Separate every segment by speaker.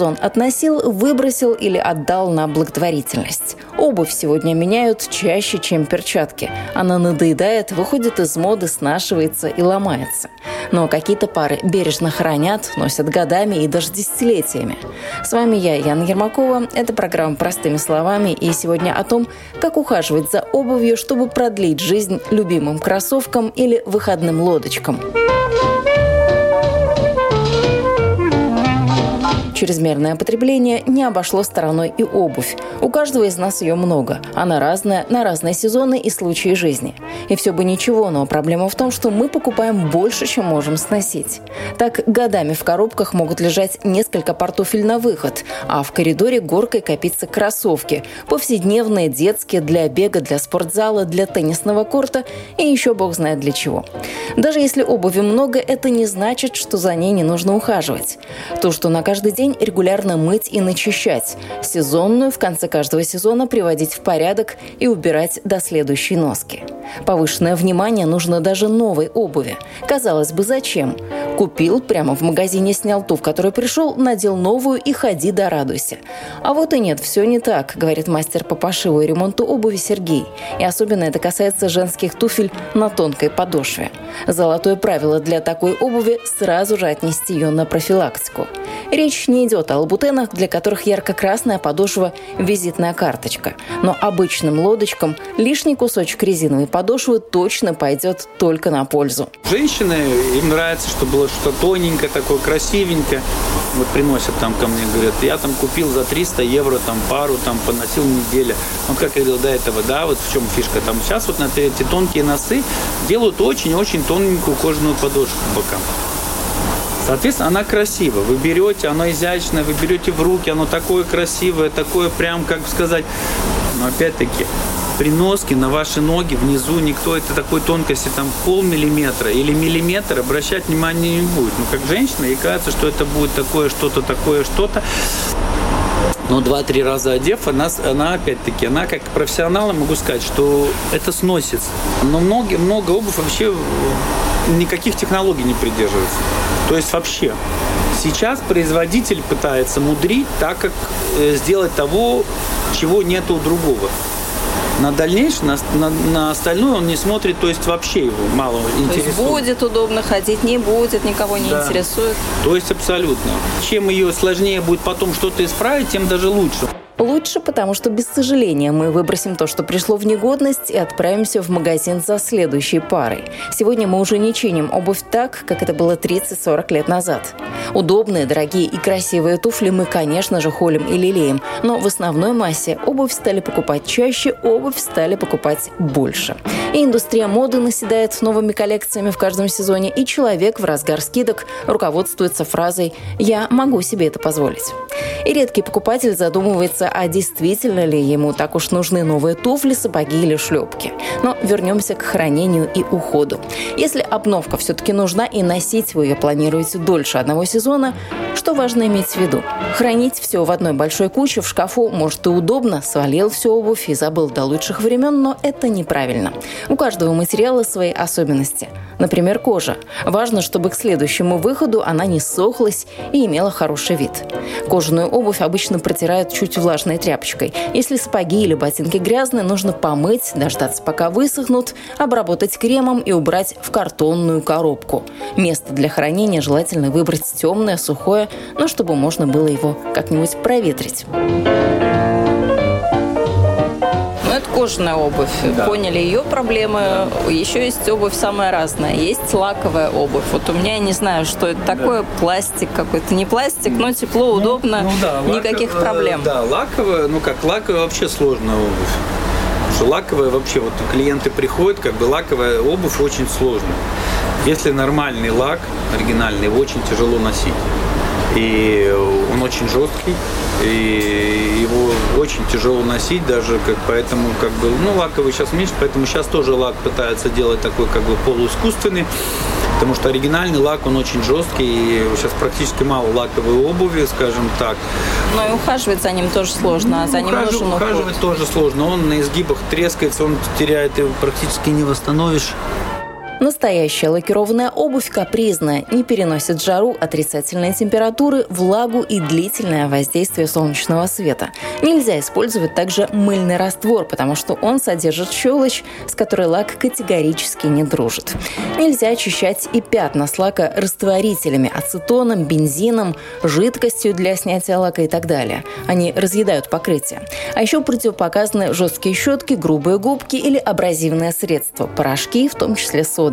Speaker 1: Сезон, относил, выбросил или отдал на благотворительность. Обувь сегодня меняют чаще, чем перчатки. Она надоедает, выходит из моды, снашивается и ломается. Но какие-то пары бережно хранят, носят годами и даже десятилетиями. С вами я, Яна Ермакова. Это программа «Простыми словами» и сегодня о том, как ухаживать за обувью, чтобы продлить жизнь любимым кроссовкам или выходным лодочкам. Чрезмерное потребление не обошло стороной и обувь. У каждого из нас ее много. Она разная, на разные сезоны и случаи жизни. И все бы ничего, но проблема в том, что мы покупаем больше, чем можем сносить. Так годами в коробках могут лежать несколько портофель на выход, а в коридоре горкой копиться кроссовки. Повседневные, детские, для бега, для спортзала, для теннисного корта и еще бог знает для чего. Даже если обуви много, это не значит, что за ней не нужно ухаживать. То, что на каждый день день регулярно мыть и начищать. Сезонную в конце каждого сезона приводить в порядок и убирать до следующей носки. Повышенное внимание нужно даже новой обуви. Казалось бы, зачем? Купил, прямо в магазине снял ту, в которую пришел, надел новую и ходи да радуйся. А вот и нет, все не так, говорит мастер по пошиву и ремонту обуви Сергей. И особенно это касается женских туфель на тонкой подошве. Золотое правило для такой обуви – сразу же отнести ее на профилактику. Речь не идет о лабутенах, для которых ярко-красная подошва – визитная карточка. Но обычным лодочкам лишний кусочек резиновой подошвы точно пойдет только на пользу.
Speaker 2: Женщины, им нравится, чтобы было что-то тоненькое, такое красивенькое. Вот приносят там ко мне, говорят, я там купил за 300 евро там пару, там поносил неделю. Вот как я говорил до этого, да, вот в чем фишка. Там сейчас вот на эти тонкие носы делают очень-очень тоненькую кожаную подошву к бокам. Соответственно, она красивая. Вы берете, она изящная, вы берете в руки, оно такое красивое, такое прям, как сказать, но опять-таки, при носке на ваши ноги внизу никто это такой тонкости там полмиллиметра или миллиметр обращать внимание не будет. Ну, как женщина, ей кажется, что это будет такое что-то, такое что-то. Но два-три раза одев, она, она опять-таки, она как профессионал, могу сказать, что это сносится. Но много, много обувь вообще никаких технологий не придерживается. То есть вообще. Сейчас производитель пытается мудрить так, как э, сделать того, чего нет у другого. На дальнейшее, на, на, на остальное он не смотрит, то есть вообще его мало интересует.
Speaker 1: То есть будет удобно ходить, не будет, никого не да. интересует.
Speaker 2: То есть абсолютно. Чем ее сложнее будет потом что-то исправить, тем даже лучше.
Speaker 1: Лучше, потому что без сожаления мы выбросим то, что пришло в негодность, и отправимся в магазин за следующей парой. Сегодня мы уже не чиним обувь так, как это было 30-40 лет назад. Удобные, дорогие и красивые туфли мы, конечно же, холим и лелеем, но в основной массе обувь стали покупать чаще, обувь стали покупать больше. И индустрия моды наседает новыми коллекциями в каждом сезоне, и человек в разгар скидок руководствуется фразой «я могу себе это позволить». И редкий покупатель задумывается а действительно ли ему так уж нужны новые туфли, сапоги или шлепки. Но вернемся к хранению и уходу. Если обновка все-таки нужна и носить вы ее планируете дольше одного сезона, что важно иметь в виду? Хранить все в одной большой куче в шкафу может и удобно, свалил всю обувь и забыл до лучших времен, но это неправильно. У каждого материала свои особенности. Например, кожа. Важно, чтобы к следующему выходу она не сохлась и имела хороший вид. Кожаную обувь обычно протирают чуть влажной тряпочкой. Если сапоги или ботинки грязные, нужно помыть, дождаться пока высохнут, обработать кремом и убрать в картонную коробку. Место для хранения желательно выбрать темное, сухое, но чтобы можно было его как-нибудь проветрить кожаная обувь. Да. Поняли ее проблемы. Да. Еще есть обувь самая разная. Есть лаковая обувь. Вот у меня я не знаю, что это такое. Да. Пластик какой-то. Не пластик, но тепло, ну, удобно. Ну, да, Никаких лаковая, проблем.
Speaker 2: Да, лаковая, ну как лаковая вообще сложная обувь. Потому что лаковая вообще, вот клиенты приходят, как бы лаковая обувь очень сложная. Если нормальный лак, оригинальный, его очень тяжело носить. И он очень жесткий, и его очень тяжело носить даже, как, поэтому как бы, ну, лаковый сейчас меньше, поэтому сейчас тоже лак пытается делать такой как бы полуискусственный. Потому что оригинальный лак, он очень жесткий, и сейчас практически мало лаковой обуви, скажем так.
Speaker 1: Но и ухаживать за ним тоже сложно, а за ним
Speaker 2: Ухажив-
Speaker 1: нужен
Speaker 2: ухаживать
Speaker 1: уход.
Speaker 2: тоже сложно. Он на изгибах трескается, он теряет, его практически не восстановишь.
Speaker 1: Настоящая лакированная обувь капризная, не переносит жару, отрицательные температуры, влагу и длительное воздействие солнечного света. Нельзя использовать также мыльный раствор, потому что он содержит щелочь, с которой лак категорически не дружит. Нельзя очищать и пятна с лака растворителями, ацетоном, бензином, жидкостью для снятия лака и так далее. Они разъедают покрытие. А еще противопоказаны жесткие щетки, грубые губки или абразивные средства, порошки, в том числе сода.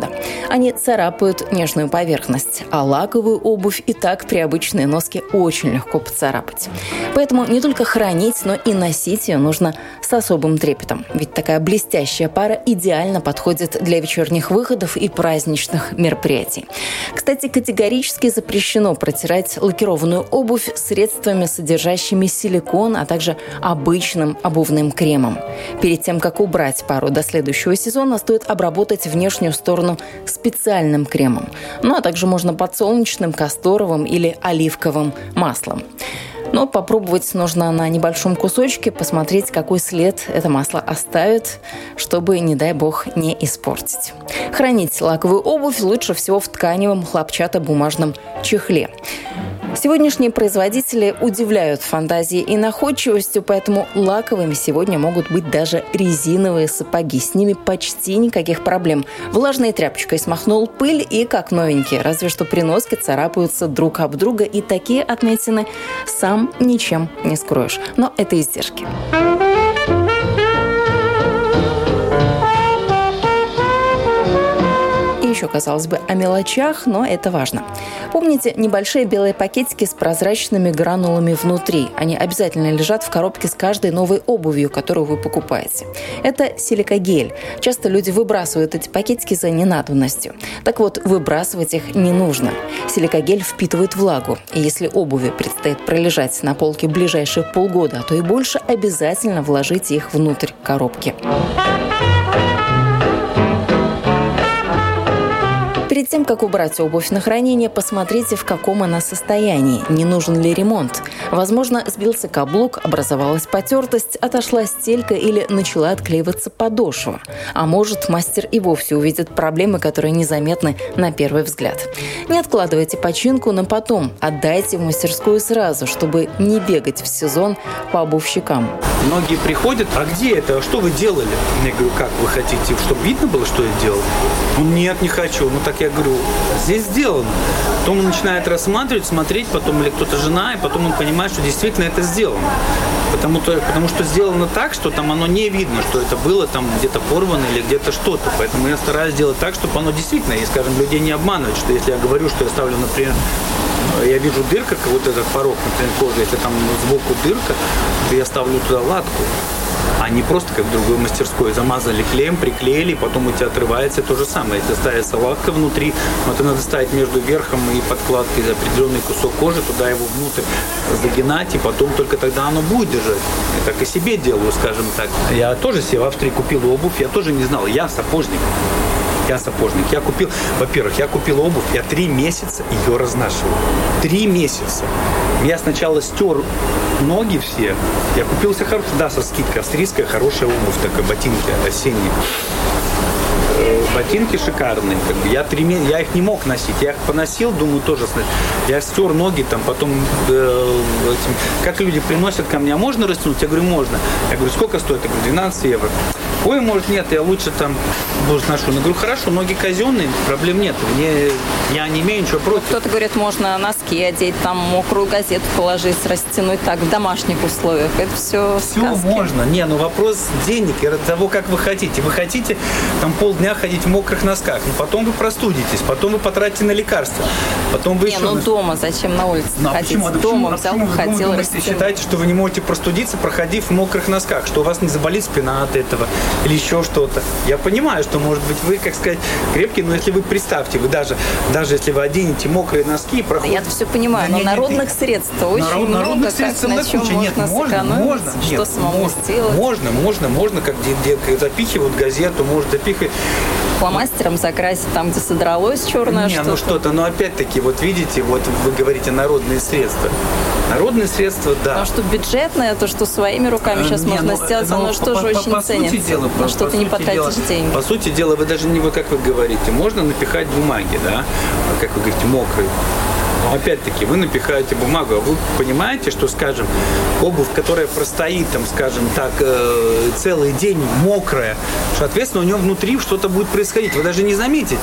Speaker 1: Они царапают нежную поверхность, а лаковую обувь и так при обычной носке очень легко поцарапать. Поэтому не только хранить, но и носить ее нужно с особым трепетом. Ведь такая блестящая пара идеально подходит для вечерних выходов и праздничных мероприятий. Кстати, категорически запрещено протирать лакированную обувь средствами, содержащими силикон, а также обычным обувным кремом. Перед тем, как убрать пару до следующего сезона, стоит обработать внешнюю сторону специальным кремом. Ну а также можно подсолнечным, касторовым или оливковым маслом. Но попробовать нужно на небольшом кусочке, посмотреть, какой след это масло оставит, чтобы, не дай бог, не испортить. Хранить лаковую обувь лучше всего в тканевом хлопчатобумажном чехле. Сегодняшние производители удивляют фантазией и находчивостью, поэтому лаковыми сегодня могут быть даже резиновые сапоги. С ними почти никаких проблем. Влажной тряпочкой смахнул пыль и как новенькие, разве что при носке царапаются друг об друга, и такие отметины сам ничем не скроешь. Но это издержки. Еще, казалось бы, о мелочах, но это важно. Помните небольшие белые пакетики с прозрачными гранулами внутри? Они обязательно лежат в коробке с каждой новой обувью, которую вы покупаете. Это силикогель. Часто люди выбрасывают эти пакетики за ненадобностью. Так вот, выбрасывать их не нужно. Силикогель впитывает влагу. И если обуви предстоит пролежать на полке ближайшие полгода, то и больше, обязательно вложите их внутрь коробки. Перед тем, как убрать обувь на хранение, посмотрите, в каком она состоянии, не нужен ли ремонт. Возможно, сбился каблук, образовалась потертость, отошла стелька или начала отклеиваться подошва. А может, мастер и вовсе увидит проблемы, которые незаметны на первый взгляд. Не откладывайте починку на потом, отдайте в мастерскую сразу, чтобы не бегать в сезон по обувщикам.
Speaker 2: Многие приходят, а где это? Что вы делали? Я говорю, как вы хотите, чтобы видно было, что я делал? Ну, нет, не хочу. Ну, так я говорю, здесь сделано. Потом он начинает рассматривать, смотреть, потом или кто-то жена, и потом он понимает, что действительно это сделано. Потому, то, потому что сделано так, что там оно не видно, что это было там где-то порвано или где-то что-то. Поэтому я стараюсь сделать так, чтобы оно действительно, и, скажем, людей не обманывать, что если я говорю, что я ставлю, например, я вижу дырка, как вот этот порог, например, кожи, если там сбоку дырка, то я ставлю туда латку. А не просто как в другой мастерской. Замазали клеем, приклеили, потом у тебя отрывается то же самое. Если ставится латка внутри, но это надо ставить между верхом и подкладкой определенный кусок кожи, туда его внутрь загинать, и потом только тогда оно будет держать. Я так и себе делаю, скажем так. Я тоже себе в Австрии купил обувь, я тоже не знал. Я сапожник. Я сапожник. Я купил, во-первых, я купил обувь, я три месяца ее разнашивал. Три месяца. Я сначала стер ноги все. Я купил себе хороший, да, со скидкой, австрийская хорошая обувь, такая, ботинки осенние. Э, Ботинки шикарные. Как бы. я, три, я их не мог носить. Я их поносил, думаю, тоже. Я стер ноги, там, потом э, этим- как люди приносят ко мне, а можно растянуть? Я говорю, можно. Я говорю, сколько стоит? Я говорю, 12 евро. Ой, может, нет, я лучше там боже, ношу. Я говорю, хорошо, ноги казенные, проблем нет. Мне, я не имею ничего против.
Speaker 1: Кто-то говорит, можно носки одеть, там мокрую газету положить, растянуть так в домашних условиях. Это все
Speaker 2: Все
Speaker 1: сказки.
Speaker 2: можно. Не, ну вопрос денег и того, как вы хотите. Вы хотите там полдня ходить в мокрых носках, но потом вы простудитесь, потом вы потратите на лекарства, потом вы
Speaker 1: Не,
Speaker 2: еще...
Speaker 1: ну дома, зачем на улице
Speaker 2: Ну, а
Speaker 1: ходить?
Speaker 2: почему? А
Speaker 1: дома
Speaker 2: почему? А почему вы
Speaker 1: ходил,
Speaker 2: думаете,
Speaker 1: растянул.
Speaker 2: считаете, что вы не можете простудиться, проходив в мокрых носках, что у вас не заболит спина от этого или еще что-то. Я понимаю, что, может быть, вы, как сказать, крепкие, но если вы представьте, вы даже, даже если вы оденете мокрые носки и проходите...
Speaker 1: Я-то все понимаю,
Speaker 2: Да
Speaker 1: но
Speaker 2: не, не,
Speaker 1: народных
Speaker 2: ты-
Speaker 1: средств очень
Speaker 2: Народ-
Speaker 1: много,
Speaker 2: народных
Speaker 1: как,
Speaker 2: средств
Speaker 1: на
Speaker 2: целая
Speaker 1: чем
Speaker 2: куча.
Speaker 1: можно
Speaker 2: Нет, можно, можно,
Speaker 1: что
Speaker 2: нет,
Speaker 1: самому
Speaker 2: можно,
Speaker 1: сделать.
Speaker 2: Можно, можно, можно, как где, где запихивают газету, может запихивать.
Speaker 1: Фломастером закрасить там, где содралось черное
Speaker 2: Не,
Speaker 1: что-то.
Speaker 2: ну что-то, но опять-таки, вот видите, вот вы говорите народные средства. Народные средства, да.
Speaker 1: А что бюджетное, то, что своими руками сейчас
Speaker 2: Не,
Speaker 1: можно
Speaker 2: ну,
Speaker 1: сделать,
Speaker 2: ну,
Speaker 1: оно же тоже
Speaker 2: по-
Speaker 1: очень
Speaker 2: по
Speaker 1: ценится.
Speaker 2: дела,
Speaker 1: на что ты не потратишь
Speaker 2: дела-
Speaker 1: деньги.
Speaker 2: По сути дела, вы даже не вы, как вы говорите, можно напихать бумаги, да, как вы говорите, мокрой. Опять-таки, вы напихаете бумагу, а вы понимаете, что, скажем, обувь, которая простоит, там, скажем так, э, целый день мокрая, соответственно, у нее внутри что-то будет происходить. Вы даже не заметите.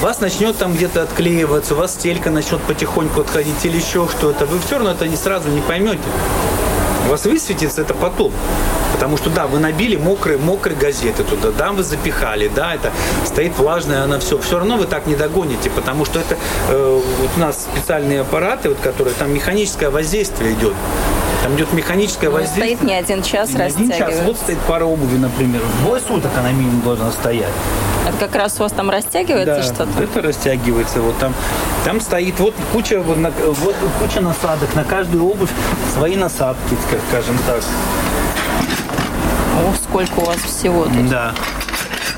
Speaker 2: Вас начнет там где-то отклеиваться, у вас стелька начнет потихоньку отходить или еще что-то. Вы все равно это не сразу не поймете. У вас высветится это потом. Потому что, да, вы набили мокрые, мокрые газеты туда, да, вы запихали, да, это стоит влажное, она все. Все равно вы так не догоните, потому что это э, вот у нас специальные аппараты, вот, которые там механическое воздействие идет. Там идет механическое
Speaker 1: Ну,
Speaker 2: воздействие.
Speaker 1: стоит не один час,
Speaker 2: Не один час. Вот стоит пара обуви, например. Двое суток она минимум должна стоять.
Speaker 1: Это как раз у вас там растягивается
Speaker 2: Да,
Speaker 1: что-то?
Speaker 2: это растягивается. Вот там, там стоит вот куча, вот, вот куча насадок. На каждую обувь свои насадки, скажем так.
Speaker 1: Ох, сколько у вас всего тут.
Speaker 2: Да.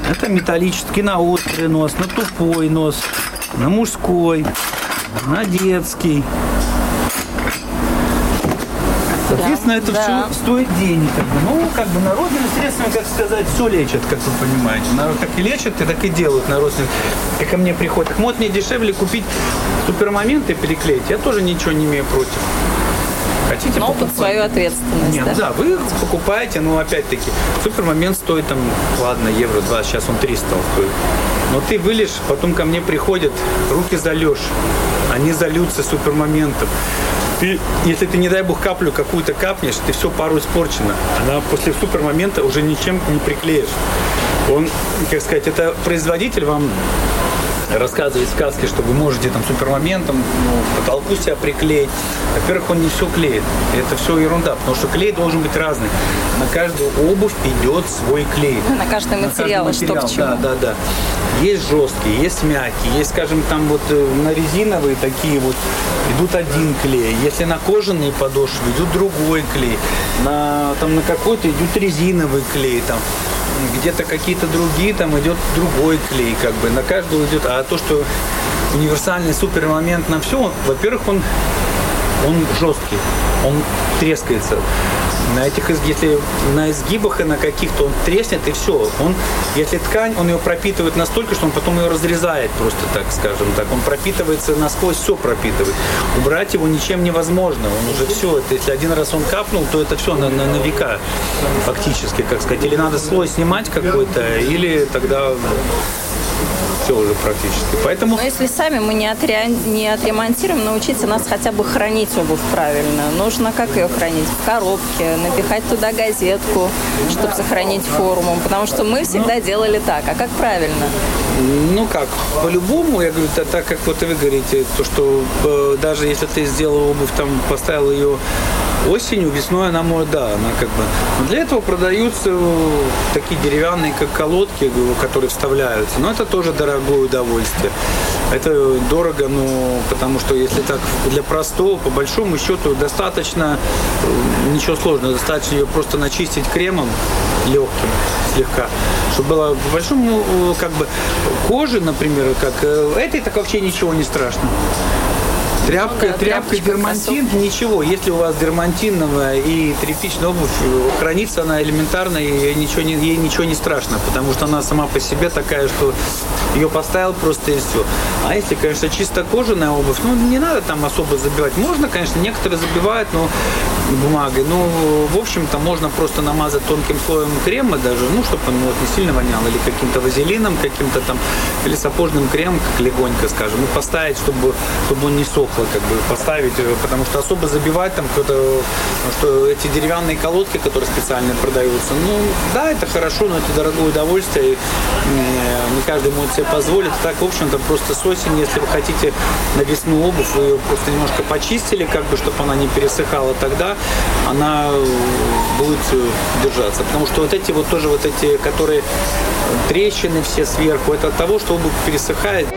Speaker 2: Это металлический на острый нос, на тупой нос, на мужской, на детский. Соответственно, это
Speaker 1: да.
Speaker 2: все стоит денег. Как бы. Ну, как бы народными средствами, как сказать, все лечат, как вы понимаете. Народ как и лечат, и так и делают народными. И ко мне приходят. Вот, мне дешевле купить супермомент и переклеить. Я тоже ничего не имею против. Хотите
Speaker 1: Но под
Speaker 2: покупайте.
Speaker 1: свою ответственность,
Speaker 2: Нет,
Speaker 1: да?
Speaker 2: да, вы покупаете, ну, опять-таки, супермомент стоит там, ладно, евро 2, сейчас он 300 стоит. Но ты вылишь, потом ко мне приходят, руки зальешь, они зальются супермоментом. Ты, если ты, не дай бог, каплю какую-то капнешь, ты все пару испорчена. Она после супермомента уже ничем не приклеишь. Он, как сказать, это производитель вам рассказывает сказки, что вы можете там супермоментом ну, потолку себя приклеить. Во-первых, он не все клеит. Это все ерунда, потому что клей должен быть разный. На каждую обувь идет свой клей.
Speaker 1: На каждый
Speaker 2: На
Speaker 1: материал,
Speaker 2: каждый
Speaker 1: что к
Speaker 2: материал,
Speaker 1: чему.
Speaker 2: Да, да, да. Есть жесткие, есть мягкие, есть, скажем, там вот э, на резиновые такие вот идут один клей. Если на кожаные подошвы идет другой клей. На, там, на какой-то идет резиновый клей. Там где-то какие-то другие, там идет другой клей, как бы на каждую идет. А то, что универсальный супермомент на все, во-первых, он он жесткий, он трескается. На этих, если на изгибах и на каких-то он треснет и все. Он, если ткань, он ее пропитывает настолько, что он потом ее разрезает просто так, скажем так. Он пропитывается насквозь, все пропитывает. Убрать его ничем невозможно. Он уже все. Это, если один раз он капнул, то это все на, на, на века фактически, как сказать. Или надо слой снимать какой-то, или тогда все уже практически. Поэтому
Speaker 1: Но если сами мы не, отре- не отремонтируем, научите нас хотя бы хранить обувь правильно. Нужно как ее хранить? В коробке, напихать туда газетку, чтобы сохранить форму. Потому что мы всегда делали так. А как правильно?
Speaker 2: Ну как, по-любому, я говорю, та- так как вот вы говорите, то, что э, даже если ты сделал обувь, там, поставил ее осенью, весной она может, да, она как бы... Но для этого продаются такие деревянные, как колодки, которые вставляются. Но это тоже дорогое удовольствие. Это дорого, ну, потому что если так для простого, по большому счету, достаточно, э, ничего сложного, достаточно ее просто начистить кремом легким слегка, чтобы было по большому, э, как бы, кожи, например, как э, этой, так вообще ничего не страшно. Тряпка,
Speaker 1: да,
Speaker 2: тряпка, дермантин, ничего. Если у вас дермантиновая и тряпичная обувь, э, хранится она элементарно, и ей ничего, не, ей ничего не страшно, потому что она сама по себе такая, что ее поставил просто и все. А если, конечно, чисто кожаная обувь, ну, не надо там особо забивать. Можно, конечно, некоторые забивают, но бумагой. Ну, в общем-то, можно просто намазать тонким слоем крема даже, ну, чтобы он вот, не сильно вонял, или каким-то вазелином, каким-то там, или сапожным кремом, как легонько, скажем, и поставить, чтобы, чтобы он не сохло, как бы поставить, э, потому что особо забивать там какое-то, ну, что эти деревянные колодки, которые специально продаются, ну, да, это хорошо, но это дорогое удовольствие, и, э, не каждый может себе позволить. Так, в общем-то, просто с осени, если вы хотите на весну обувь, вы ее просто немножко почистили, как бы, чтобы она не пересыхала, тогда она э, будет э, держаться. Потому что вот эти вот тоже вот эти, которые трещины все сверху, это от того, что обувь пересыхает.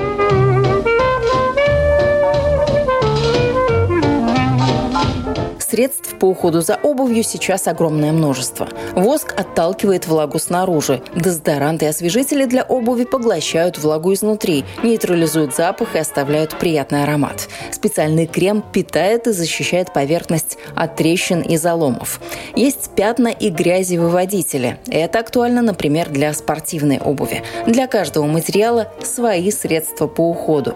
Speaker 1: Средств по уходу за обувью сейчас огромное множество. Воск отталкивает влагу снаружи. Дезодоранты и освежители для обуви поглощают влагу изнутри, нейтрализуют запах и оставляют приятный аромат. Специальный крем питает и защищает поверхность от трещин и заломов. Есть пятна и грязевыводители. Это актуально, например, для спортивной обуви. Для каждого материала свои средства по уходу.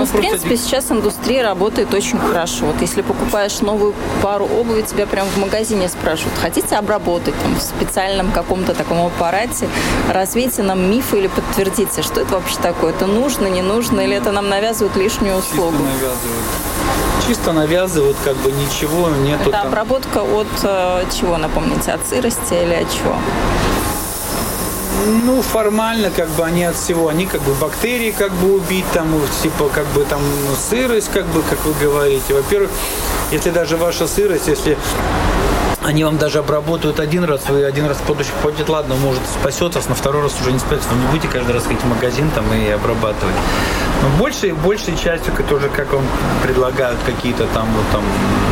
Speaker 3: Ну, в принципе, сейчас индустрия работает очень хорошо. Вот если покупаешь новую пару обуви, тебя прям в магазине спрашивают, хотите обработать там, в специальном каком-то таком аппарате, развейте нам мифы или подтвердите, что это вообще такое, это нужно, не нужно, или это нам навязывают лишнюю услугу.
Speaker 2: Чисто навязывают. Чисто навязывают, как бы ничего нету.
Speaker 3: Это там. обработка от э, чего, напомните, от сырости или от чего?
Speaker 2: Ну, формально, как бы они от всего, они как бы бактерии как бы убить, там, типа, как бы там сырость, как бы, как вы говорите. Во-первых, если даже ваша сырость, если они вам даже обработают один раз, вы один раз подушек пойдет, ладно, может спасется, на второй раз уже не спасется. Вы не будете каждый раз ходить в магазин там и обрабатывать. Но большей, большей частью, тоже как вам предлагают какие-то там, вот там,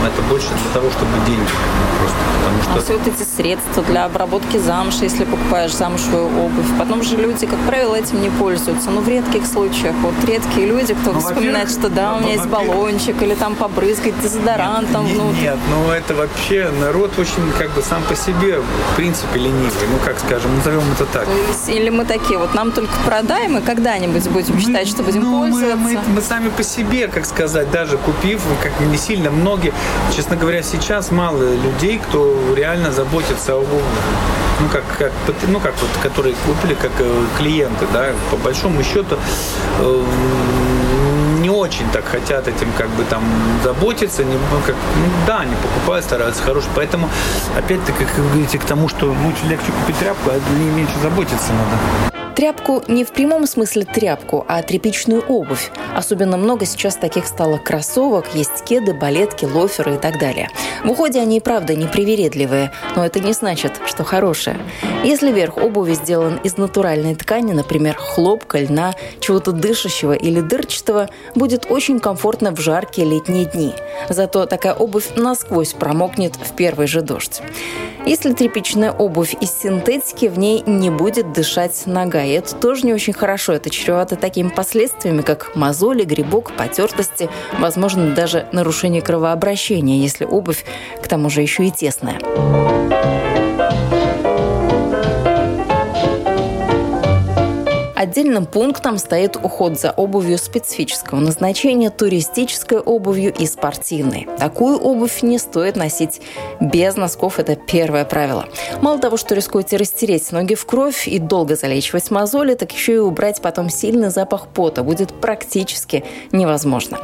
Speaker 2: это больше для того, чтобы деньги просто. Потому что...
Speaker 3: А все вот эти средства для обработки замши, если покупаешь замшевую обувь. Потом же люди, как правило, этим не пользуются. Ну, в редких случаях. Вот редкие люди, кто ну, вспоминает, что да, у меня есть баллончик, или там побрызгать дезодорантом.
Speaker 2: Нет, ну, нет, ну это вообще народ очень как бы сам по себе в принципе ленивый. Ну, как скажем, назовем это так.
Speaker 3: Или мы такие, вот нам только продай, мы когда-нибудь будем считать, что будем ну,
Speaker 2: Мы, мы, мы сами по себе, как сказать, даже купив, как не сильно многие, честно говоря, сейчас мало людей, кто реально заботится о ну как, как ну как вот, которые купили как э, клиенты, да, по большому счету э, не очень так хотят этим как бы там заботиться, не, ну, как, ну, да, они покупают, стараются хорошие, поэтому опять-таки, как вы говорите, к тому, что лучше легче купить тряпку, а не меньше заботиться надо.
Speaker 1: Тряпку не в прямом смысле тряпку, а тряпичную обувь. Особенно много сейчас таких стало кроссовок, есть кеды, балетки, лоферы и так далее. В уходе они и правда непривередливые, но это не значит, что хорошие. Если верх обуви сделан из натуральной ткани, например, хлопка, льна, чего-то дышащего или дырчатого, будет очень комфортно в жаркие летние дни. Зато такая обувь насквозь промокнет в первый же дождь. Если тряпичная обувь из синтетики, в ней не будет дышать нога, и это тоже не очень хорошо. Это чревато такими последствиями, как мозоли, грибок, потертости, возможно, даже нарушение кровообращения, если обувь к тому же еще и тесная. Отдельным пунктом стоит уход за обувью специфического назначения, туристической обувью и спортивной. Такую обувь не стоит носить без носков, это первое правило. Мало того, что рискуете растереть ноги в кровь и долго залечивать мозоли, так еще и убрать потом сильный запах пота будет практически невозможно.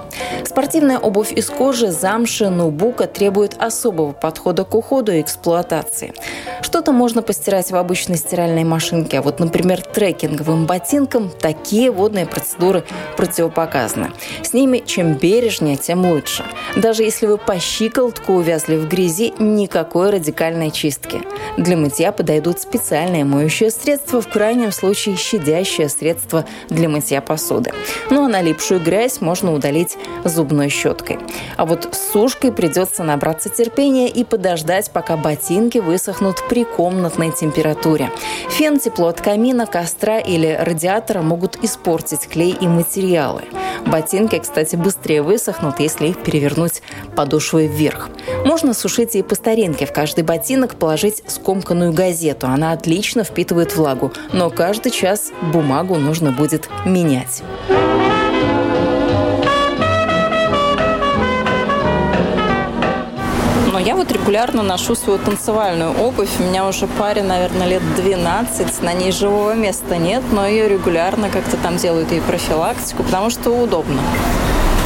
Speaker 1: Спортивная обувь из кожи, замши, ноутбука требует особого подхода к уходу и эксплуатации. Что-то можно постирать в обычной стиральной машинке, а вот, например, трекинговым ботинком ботинкам такие водные процедуры противопоказаны. С ними чем бережнее, тем лучше. Даже если вы по щиколотку увязли в грязи, никакой радикальной чистки. Для мытья подойдут специальные моющие средства, в крайнем случае щадящее средство для мытья посуды. Ну а налипшую грязь можно удалить зубной щеткой. А вот с сушкой придется набраться терпения и подождать, пока ботинки высохнут при комнатной температуре. Фен, тепло от камина, костра или радиатора могут испортить клей и материалы. Ботинки, кстати, быстрее высохнут, если их перевернуть подошвой вверх. Можно сушить и по старинке. В каждый ботинок положить скомканную газету. Она отлично впитывает влагу, но каждый час бумагу нужно будет менять.
Speaker 3: Я вот регулярно ношу свою танцевальную обувь. У меня уже паре, наверное, лет 12. На ней живого места нет, но ее регулярно как-то там делают и профилактику, потому что удобно.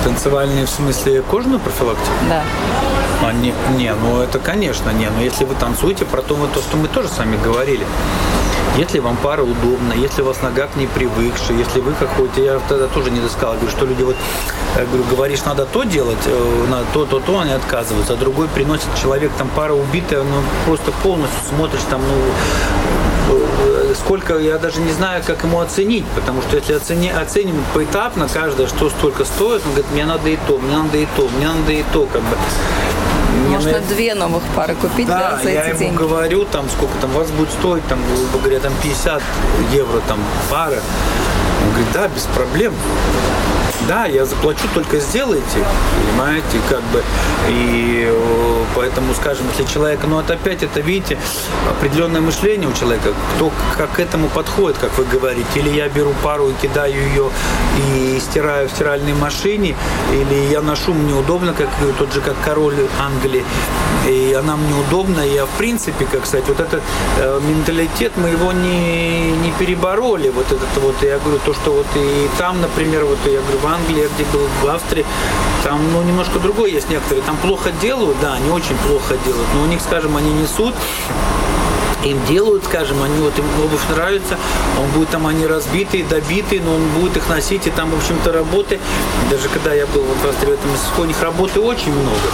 Speaker 2: Танцевальные в смысле кожаную профилактику?
Speaker 3: Да.
Speaker 2: А, не, не, ну это конечно не. Но если вы танцуете, про то, то, что мы тоже с вами говорили. Если вам пара удобна, если у вас нога к ней привыкшая, если вы какой-то, я тогда тоже не сказал, говорю, что люди вот, говорю, говоришь, надо то делать, э, надо то, то, то, они отказываются, а другой приносит человек, там пара убитая, ну просто полностью смотришь там, ну, э, сколько, я даже не знаю, как ему оценить, потому что если оцени, оценим поэтапно каждое, что столько стоит, он говорит, мне надо и то, мне надо и то, мне надо и то, как бы
Speaker 3: Можно на... две новых пары купить, да,
Speaker 2: да за я эти ему деньги. говорю, там, сколько там у вас будет стоить, там, грубо говоря, там 50 евро там пара. Он говорит, да, без проблем. Да, я заплачу, только сделайте, понимаете, как бы. И э, поэтому, скажем, если человек, ну это опять, это, видите, определенное мышление у человека, кто как к этому подходит, как вы говорите. Или я беру пару и кидаю ее и стираю в стиральной машине, или я ношу, мне удобно, как тот же, как король Англии, и она мне удобна. Я, в принципе, как сказать, вот этот э, менталитет, мы его не, не перебороли. Вот этот вот, я говорю, то, что вот и там, например, вот я говорю, в Англии, где был, в Австрии, там, ну, немножко другой есть некоторые. Там плохо делают, да, они очень плохо делают, но у них, скажем, они несут им делают, скажем, они вот им обувь нравится, он будет там, они разбитые, добитые, но он будет их носить, и там, в общем-то, работы, даже когда я был вот в этом у них работы очень много.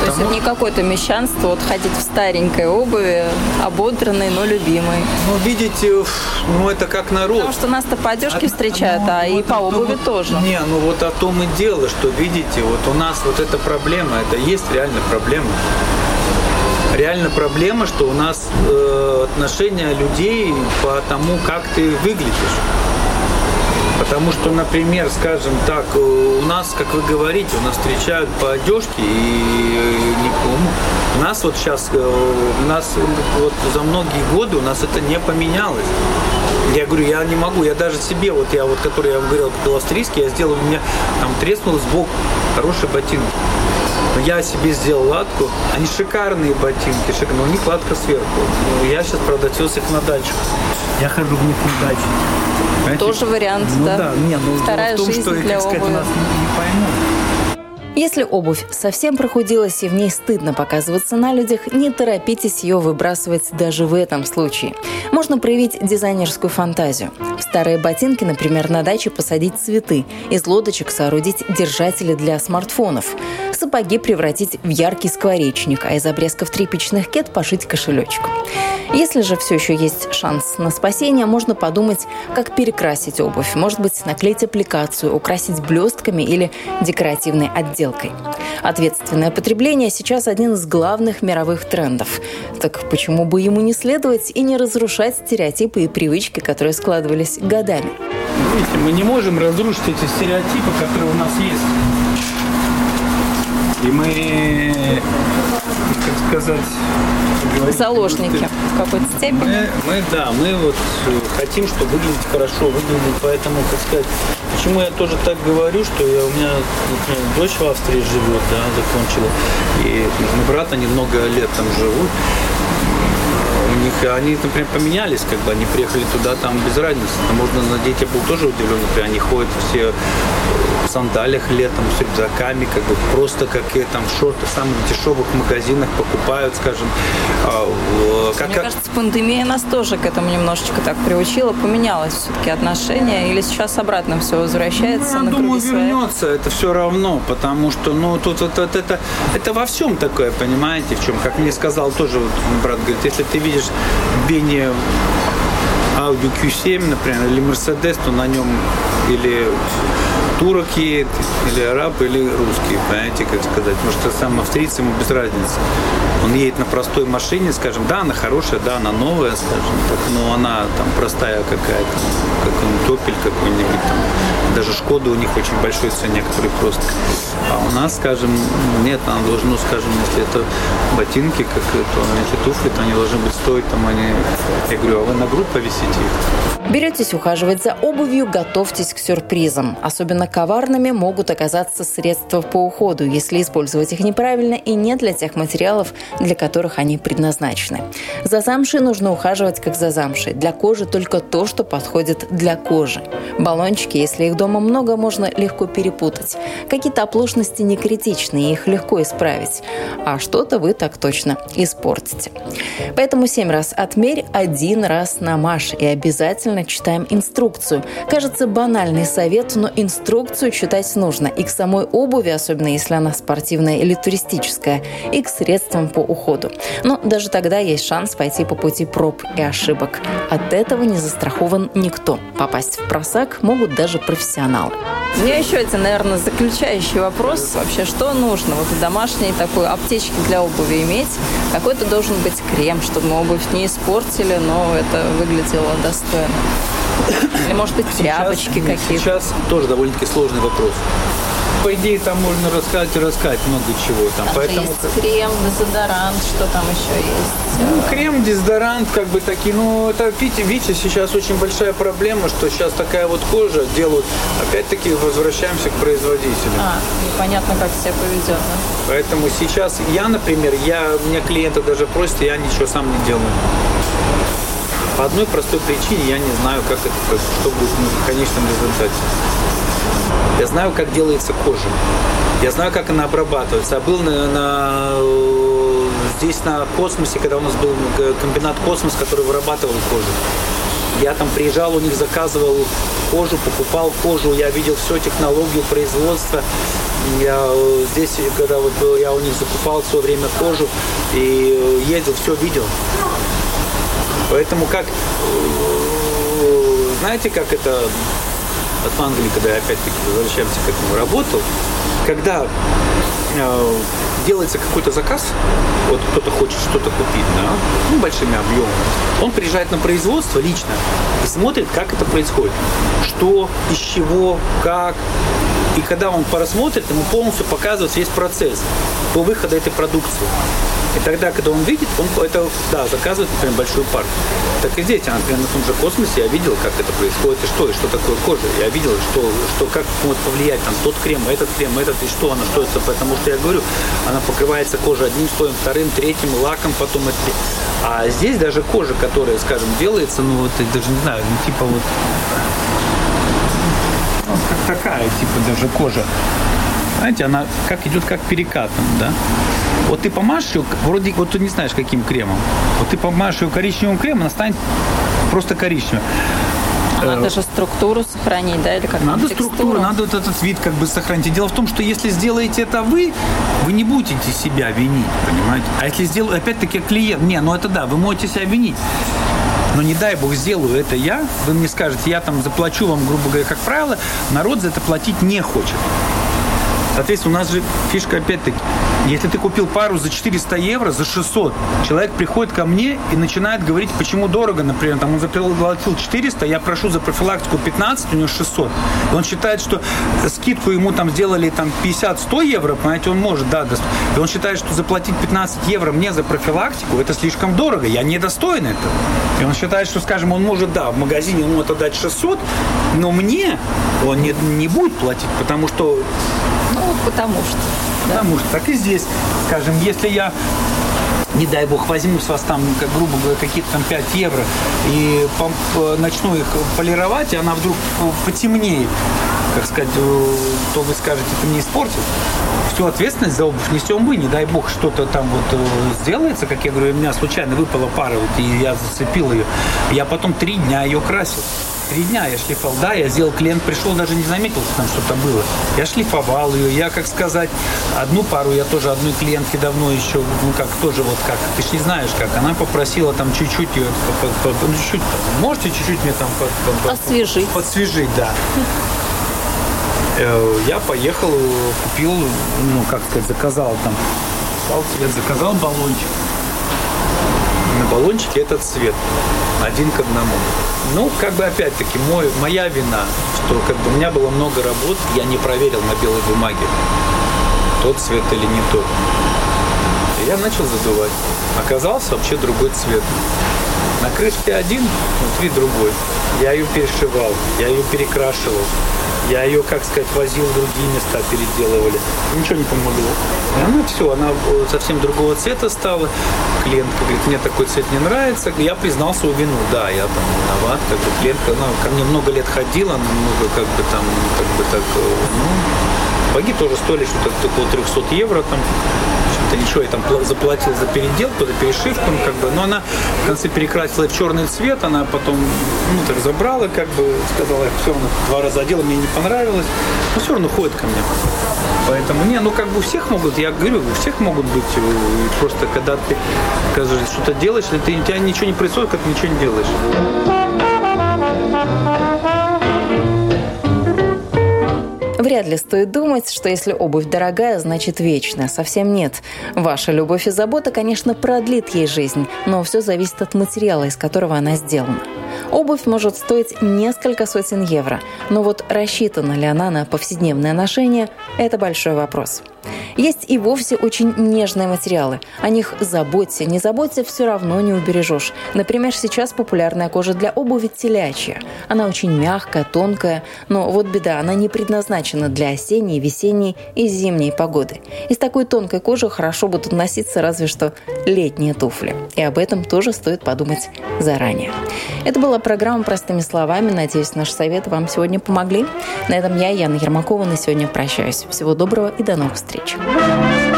Speaker 3: То есть это не какое-то мещанство, вот ходить в старенькой обуви, ободранной, но любимой.
Speaker 2: Ну, видите, ну это как народ.
Speaker 3: Потому что нас-то по одежке а, встречают, ну, а вот и по обуви
Speaker 2: том,
Speaker 3: тоже.
Speaker 2: Не, ну вот о том и дело, что видите, вот у нас вот эта проблема, это есть реально проблема реально проблема, что у нас э, отношение людей по тому, как ты выглядишь. Потому что, например, скажем так, у нас, как вы говорите, у нас встречают по одежке и никому. У нас вот сейчас, э, у нас вот за многие годы у нас это не поменялось. Я говорю, я не могу, я даже себе, вот я вот, который я вам говорил, был австрийский, я сделал, у меня там треснул сбоку хороший ботинок. Но я себе сделал латку. Они шикарные ботинки, шикарные, но у них латка сверху. Я сейчас, правда, их на дачу. Я хожу в них на дачу.
Speaker 3: Понимаете? Тоже вариант,
Speaker 2: ну,
Speaker 3: да.
Speaker 2: да. Не, ну,
Speaker 3: Вторая
Speaker 2: в том,
Speaker 3: жизнь
Speaker 2: что,
Speaker 3: для
Speaker 2: сказать,
Speaker 3: обуви.
Speaker 2: нас не, не поймут.
Speaker 1: Если обувь совсем прохудилась и в ней стыдно показываться на людях, не торопитесь ее выбрасывать даже в этом случае. Можно проявить дизайнерскую фантазию. В старые ботинки, например, на даче посадить цветы, из лодочек соорудить держатели для смартфонов, сапоги превратить в яркий скворечник, а из обрезков тряпичных кет пошить кошелечку. Если же все еще есть шанс на спасение, можно подумать, как перекрасить обувь. Может быть, наклеить аппликацию, украсить блестками или декоративной отделкой отделкой. Ответственное потребление сейчас один из главных мировых трендов. Так почему бы ему не следовать и не разрушать стереотипы и привычки, которые складывались годами?
Speaker 2: Видите, мы не можем разрушить эти стереотипы, которые у нас есть. И мы, как сказать,
Speaker 3: заложники в какой-то степени.
Speaker 2: Мы, мы, да, мы вот хотим, чтобы выглядеть хорошо, выглядеть, поэтому, как сказать, почему я тоже так говорю, что я, у меня, например, дочь в Австрии живет, да, закончила, и брат, они много лет там живут, у них, они, например, поменялись, как бы они приехали туда, там без разницы. Там можно надеть, я был тоже удивлен, например, они ходят все в сандалиях летом с рюкзаками, как бы просто как и там шорты в самых дешевых магазинах покупают, скажем.
Speaker 3: А, как, Мне кажется, пандемия нас тоже к этому немножечко так приучила, поменялось все-таки отношение, или сейчас обратно все возвращается?
Speaker 2: Ну, я думаю, вернется это все равно, потому что, ну, тут вот, вот это, это во всем такое, понимаете, в чем, как мне сказал тоже вот, брат, говорит, если ты видишь Бенни Audi Q7, например, или Mercedes, то на нем или турок едет, или араб, или русский, понимаете, как сказать. Потому что сам австриец ему без разницы. Он едет на простой машине, скажем, да, она хорошая, да, она новая, скажем так, но она там простая какая-то, как он топель какой-нибудь там. Даже Шкода у них очень большой цене, который просто. А у нас, скажем, нет, она должна, скажем, если это ботинки, как это, если туфли, то они должны быть стоить, там они, я говорю, а вы на грудь повесите их?
Speaker 1: Беретесь ухаживать за обувью, готовьтесь к сюрпризам. Особенно коварными могут оказаться средства по уходу, если использовать их неправильно и не для тех материалов, для которых они предназначены. За замшей нужно ухаживать как за замшей. Для кожи только то, что подходит для кожи. Баллончики, если их дома много, можно легко перепутать. Какие-то оплошности не критичны, их легко исправить. А что-то вы так точно испортите. Поэтому семь раз отмерь, один раз намажь и обязательно читаем инструкцию. Кажется, банальный совет, но инструкция инструкцию читать нужно и к самой обуви, особенно если она спортивная или туристическая, и к средствам по уходу. Но даже тогда есть шанс пойти по пути проб и ошибок. От этого не застрахован никто. Попасть в просак могут даже профессионалы.
Speaker 3: У меня еще один, наверное, заключающий вопрос. Вообще, что нужно вот в домашней такой аптечке для обуви иметь? Какой-то должен быть крем, чтобы мы обувь не испортили, но это выглядело достойно. Или, может быть, тряпочки какие-то?
Speaker 2: Сейчас тоже довольно-таки сложный вопрос. По идее, там можно рассказать и рассказать много чего. Там,
Speaker 3: там
Speaker 2: поэтому...
Speaker 3: есть крем, дезодорант, что там еще есть?
Speaker 2: Ну, крем, дезодорант, как бы такие. Ну, это, видите, видите, сейчас очень большая проблема, что сейчас такая вот кожа делают. Опять-таки возвращаемся к производителю.
Speaker 3: А, непонятно, как себя поведет, да?
Speaker 2: Поэтому сейчас я, например, я, мне клиенты даже просят, я ничего сам не делаю. По одной простой причине я не знаю, как это, как, что будет в конечном результате. Я знаю, как делается кожа. Я знаю, как она обрабатывается. Я был на, на, здесь на космосе, когда у нас был комбинат космос, который вырабатывал кожу. Я там приезжал, у них заказывал кожу, покупал кожу, я видел всю технологию производства. Я здесь, когда вот был, я у них закупал все время кожу и ездил, все видел. Поэтому как, знаете, как это от Англии, когда я опять-таки возвращаемся к этому, работал, когда э, делается какой-то заказ, вот кто-то хочет что-то купить, да, ну, большими объемами, он приезжает на производство лично и смотрит, как это происходит. Что, из чего, как. И когда он просмотрит, ему полностью показывает весь процесс по выходу этой продукции. И тогда, когда он видит, он это, да, заказывает, например, большую партию. Так и здесь, например, на том же космосе я видел, как это происходит, и что, и что такое кожа. Я видел, что, что как может повлиять там тот крем, этот крем, этот, и что она, это, потому что я говорю, она покрывается кожа одним слоем, вторым, третьим, лаком, потом это. А здесь даже кожа, которая, скажем, делается, ну вот, я даже не знаю, ну типа вот ну, как такая, типа даже кожа. Знаете, она как идет как перекатом, да? Вот ты помажешь ее, вроде, вот ты не знаешь, каким кремом. Вот ты помажешь ее коричневым кремом, она станет просто коричневой.
Speaker 3: А надо же структуру сохранить, да, или как
Speaker 2: Надо структуру, надо вот этот вид как бы сохранить. И дело в том, что если сделаете это вы, вы не будете себя винить, понимаете? А если сделаю, опять-таки клиент, не, ну это да, вы можете себя винить. Но не дай бог сделаю это я, вы мне скажете, я там заплачу вам, грубо говоря, как правило, народ за это платить не хочет. Соответственно, у нас же фишка опять-таки, если ты купил пару за 400 евро, за 600, человек приходит ко мне и начинает говорить, почему дорого, например, там он заплатил 400, я прошу за профилактику 15, у него 600. И он считает, что скидку ему там сделали там 50-100 евро, понимаете, он может, да, и он считает, что заплатить 15 евро мне за профилактику, это слишком дорого, я не достоин этого. И он считает, что, скажем, он может, да, в магазине он может отдать 600, но мне он не, не будет платить, потому что
Speaker 3: потому что.
Speaker 2: Потому что. Так и здесь, скажем, если я не дай бог, возьму с вас там, как грубо говоря, какие-то там 5 евро и начну их полировать, и она вдруг потемнеет, как сказать, э, то вы скажете, это мне испортит. Всю ответственность за обувь несем вы, не дай бог, что-то там вот э, сделается, как я говорю, у меня случайно выпала пара, вот, и я зацепил ее. Я потом три дня ее красил. Три дня я шлифовал. Да, я сделал, клиент пришел, даже не заметил, что там что-то было. Я шлифовал ее. Я, как сказать, одну пару я тоже одной клиентке давно еще, ну как тоже вот как, ты ж не знаешь как, она попросила там чуть-чуть ее, ну, чуть-чуть, можете чуть-чуть мне там
Speaker 3: освежить.
Speaker 2: Подсвежить, да. Э, я поехал, купил, ну, как сказать, заказал там, цвет, заказал баллончик баллончике этот цвет один к одному. Ну, как бы опять-таки, мой, моя вина, что как бы у меня было много работ, я не проверил на белой бумаге, тот цвет или не тот. И я начал задувать. Оказался вообще другой цвет. На крышке один, внутри другой. Я ее перешивал, я ее перекрашивал. Я ее, как сказать, возил в другие места, переделывали. Ничего не помогло. И она все, она э, совсем другого цвета стала. Клиентка говорит, мне такой цвет не нравится. Я признал свою вину. Да, я там виноват. Как бы клиентка, она ко мне много лет ходила, она много как бы там, как бы так, э, ну, Баги тоже стоили что-то около 300 евро там общем-то, ничего, я там заплатил за переделку, за перешивку, ну, как бы, но она в конце перекрасила в черный цвет, она потом, ну, так забрала, как бы, сказала, я все равно два раза одела, мне не понравилось, но все равно ходит ко мне. Поэтому, не, ну, как бы у всех могут, я говорю, у всех могут быть, э, просто когда ты, оказывается, что-то делаешь, ты, у тебя ничего не происходит, как ничего не делаешь.
Speaker 1: Вряд ли стоит думать, что если обувь дорогая, значит вечная. Совсем нет. Ваша любовь и забота, конечно, продлит ей жизнь, но все зависит от материала, из которого она сделана. Обувь может стоить несколько сотен евро, но вот рассчитана ли она на повседневное ношение – это большой вопрос. Есть и вовсе очень нежные материалы. О них заботься, не заботься, все равно не убережешь. Например, сейчас популярная кожа для обуви телячья. Она очень мягкая, тонкая, но вот беда, она не предназначена для осенней, весенней и зимней погоды. Из такой тонкой кожи хорошо будут носиться разве что летние туфли. И об этом тоже стоит подумать заранее. Это была программа «Простыми словами». Надеюсь, наши советы вам сегодня помогли. На этом я, Яна Ермакова, на сегодня прощаюсь. Всего доброго и до новых встреч. Música